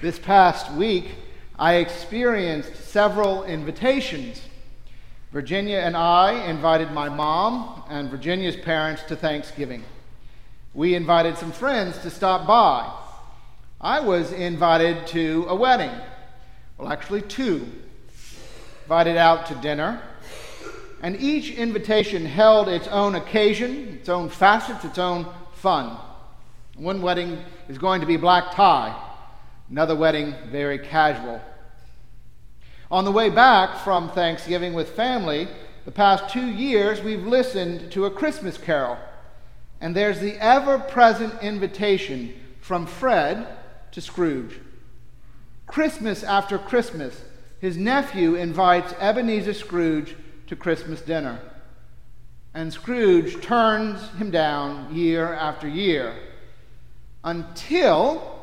This past week, I experienced several invitations. Virginia and I invited my mom and Virginia's parents to Thanksgiving. We invited some friends to stop by. I was invited to a wedding. Well, actually, two. Invited out to dinner. And each invitation held its own occasion, its own facets, its own fun. One wedding is going to be black tie, another wedding very casual. On the way back from Thanksgiving with family, the past two years we've listened to a Christmas carol. And there's the ever present invitation from Fred to Scrooge. Christmas after Christmas, his nephew invites Ebenezer Scrooge to Christmas dinner. And Scrooge turns him down year after year until,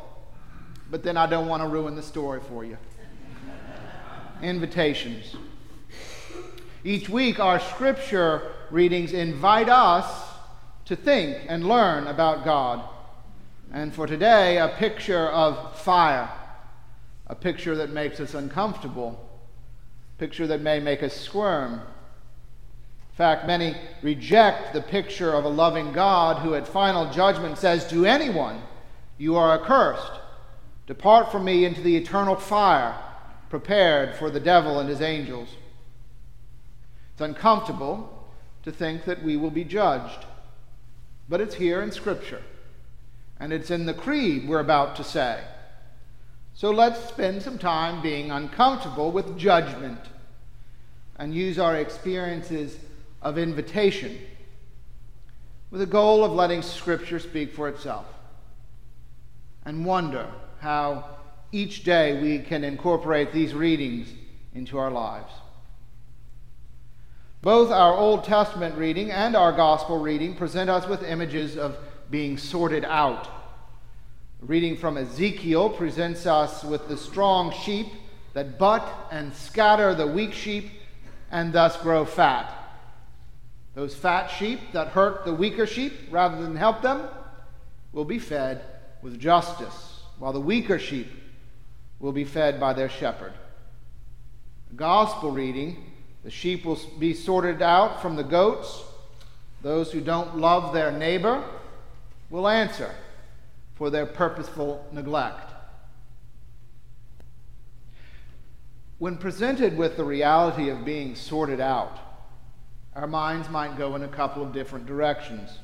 but then I don't want to ruin the story for you. Invitations. Each week, our scripture readings invite us to think and learn about God. And for today, a picture of fire, a picture that makes us uncomfortable, a picture that may make us squirm. In fact, many reject the picture of a loving God who at final judgment says to anyone, You are accursed. Depart from me into the eternal fire prepared for the devil and his angels. It's uncomfortable to think that we will be judged. But it's here in Scripture, and it's in the creed we're about to say. So let's spend some time being uncomfortable with judgment and use our experiences of invitation with the goal of letting Scripture speak for itself and wonder how each day we can incorporate these readings into our lives. Both our Old Testament reading and our Gospel reading present us with images of being sorted out. Reading from Ezekiel presents us with the strong sheep that butt and scatter the weak sheep and thus grow fat. Those fat sheep that hurt the weaker sheep rather than help them will be fed with justice, while the weaker sheep will be fed by their shepherd. Gospel reading the sheep will be sorted out from the goats. Those who don't love their neighbor will answer for their purposeful neglect. When presented with the reality of being sorted out, our minds might go in a couple of different directions.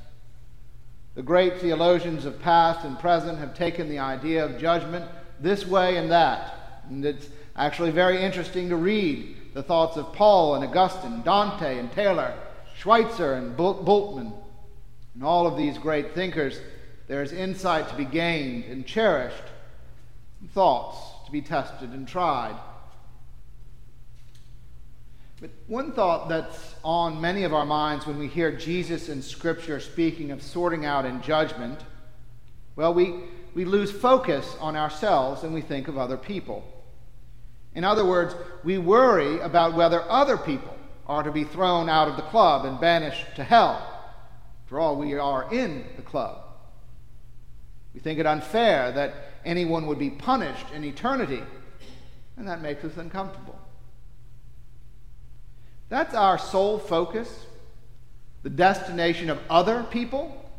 The great theologians of past and present have taken the idea of judgment this way and that. And it's actually very interesting to read the thoughts of Paul and Augustine, Dante and Taylor, Schweitzer and Bultmann. And all of these great thinkers, there is insight to be gained and cherished, and thoughts to be tested and tried. But one thought that's on many of our minds when we hear Jesus in Scripture speaking of sorting out and judgment, well, we, we lose focus on ourselves and we think of other people. In other words, we worry about whether other people are to be thrown out of the club and banished to hell. For all, we are in the club. We think it unfair that anyone would be punished in eternity, and that makes us uncomfortable. That's our sole focus, the destination of other people.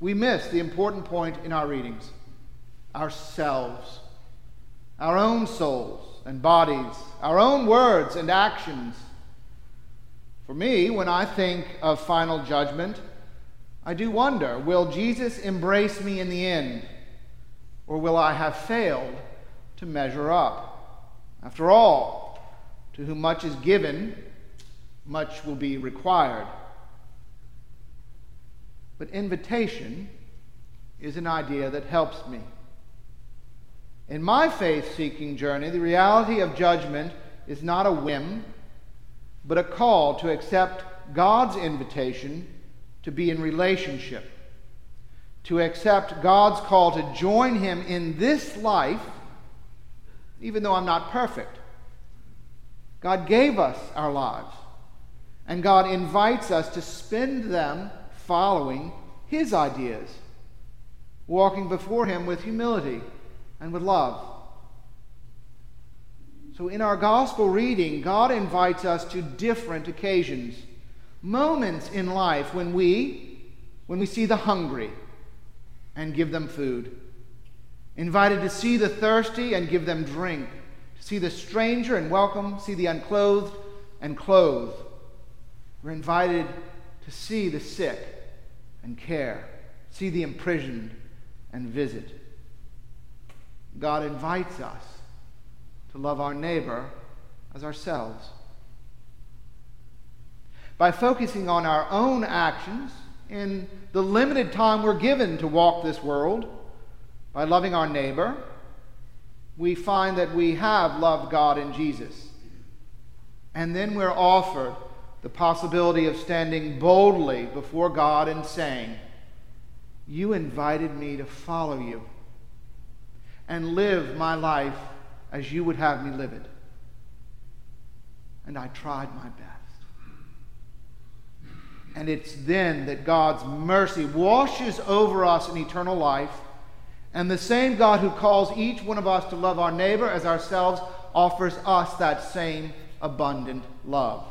We miss the important point in our readings ourselves, our own souls and bodies, our own words and actions. For me, when I think of final judgment, I do wonder will Jesus embrace me in the end, or will I have failed to measure up? After all, to whom much is given, much will be required. But invitation is an idea that helps me. In my faith seeking journey, the reality of judgment is not a whim, but a call to accept God's invitation to be in relationship, to accept God's call to join Him in this life, even though I'm not perfect. God gave us our lives, and God invites us to spend them following His ideas, walking before Him with humility and with love. So, in our gospel reading, God invites us to different occasions, moments in life when we, when we see the hungry and give them food, invited to see the thirsty and give them drink, to see the stranger and welcome, see the unclothed and clothe. We're invited to see the sick and care, see the imprisoned and visit. God invites us to love our neighbor as ourselves. By focusing on our own actions in the limited time we're given to walk this world, by loving our neighbor, we find that we have loved God in Jesus. And then we're offered the possibility of standing boldly before God and saying, You invited me to follow you and live my life as you would have me live it. And I tried my best. And it's then that God's mercy washes over us in eternal life. And the same God who calls each one of us to love our neighbor as ourselves offers us that same abundant love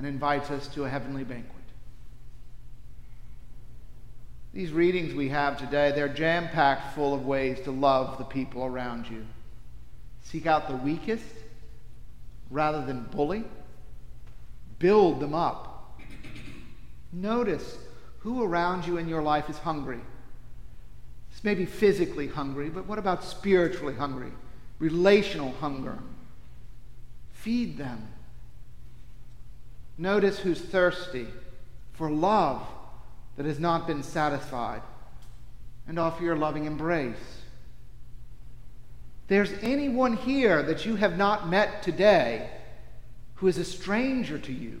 and invites us to a heavenly banquet. These readings we have today, they're jam packed full of ways to love the people around you. Seek out the weakest rather than bully. Build them up. Notice who around you in your life is hungry. This may be physically hungry, but what about spiritually hungry? Relational hunger. Feed them. Notice who's thirsty for love that has not been satisfied and offer your loving embrace. There's anyone here that you have not met today who is a stranger to you.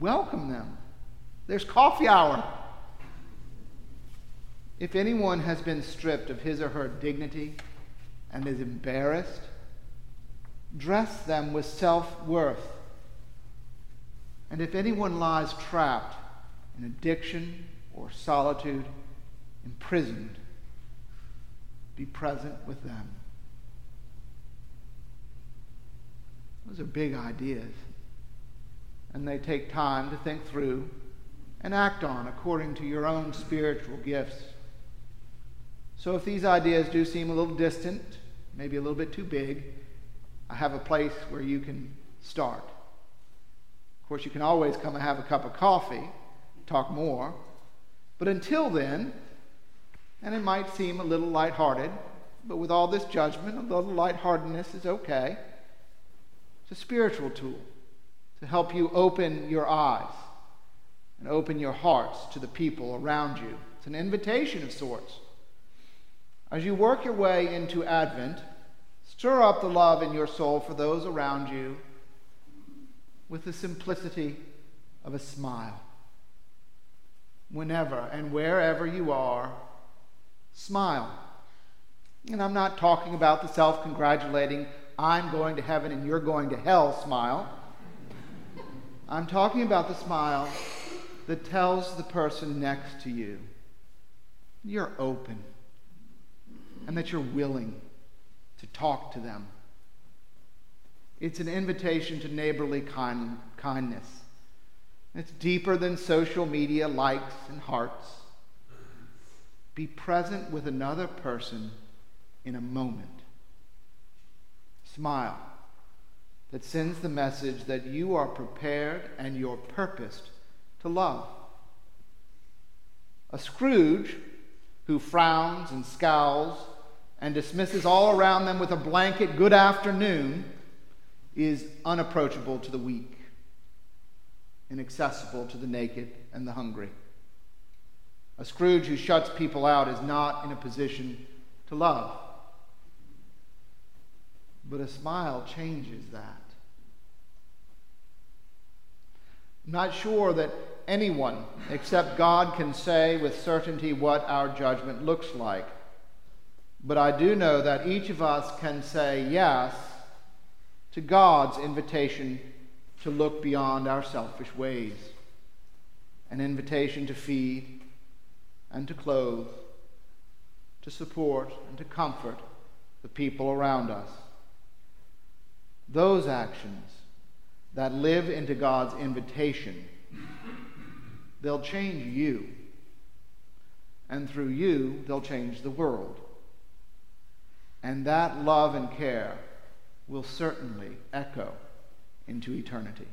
Welcome them. There's coffee hour. If anyone has been stripped of his or her dignity and is embarrassed, dress them with self worth. And if anyone lies trapped in addiction or solitude, imprisoned, be present with them. Those are big ideas. And they take time to think through and act on according to your own spiritual gifts. So if these ideas do seem a little distant, maybe a little bit too big, I have a place where you can start. Of course, you can always come and have a cup of coffee, talk more. But until then, and it might seem a little lighthearted, but with all this judgment, a little lightheartedness is okay. It's a spiritual tool to help you open your eyes and open your hearts to the people around you. It's an invitation of sorts. As you work your way into Advent, stir up the love in your soul for those around you with the simplicity of a smile. Whenever and wherever you are, smile. And I'm not talking about the self congratulating, I'm going to heaven and you're going to hell smile. I'm talking about the smile that tells the person next to you you're open and that you're willing to talk to them. It's an invitation to neighborly kind, kindness. It's deeper than social media likes and hearts. Be present with another person in a moment. Smile that sends the message that you are prepared and you're purposed to love. A Scrooge who frowns and scowls and dismisses all around them with a blanket good afternoon is unapproachable to the weak, inaccessible to the naked and the hungry. A Scrooge who shuts people out is not in a position to love. But a smile changes that. I'm not sure that anyone except God can say with certainty what our judgment looks like. But I do know that each of us can say yes to God's invitation to look beyond our selfish ways, an invitation to feed and to clothe, to support and to comfort the people around us. those actions that live into God's invitation, they'll change you. And through you, they'll change the world. And that love and care will certainly echo into eternity.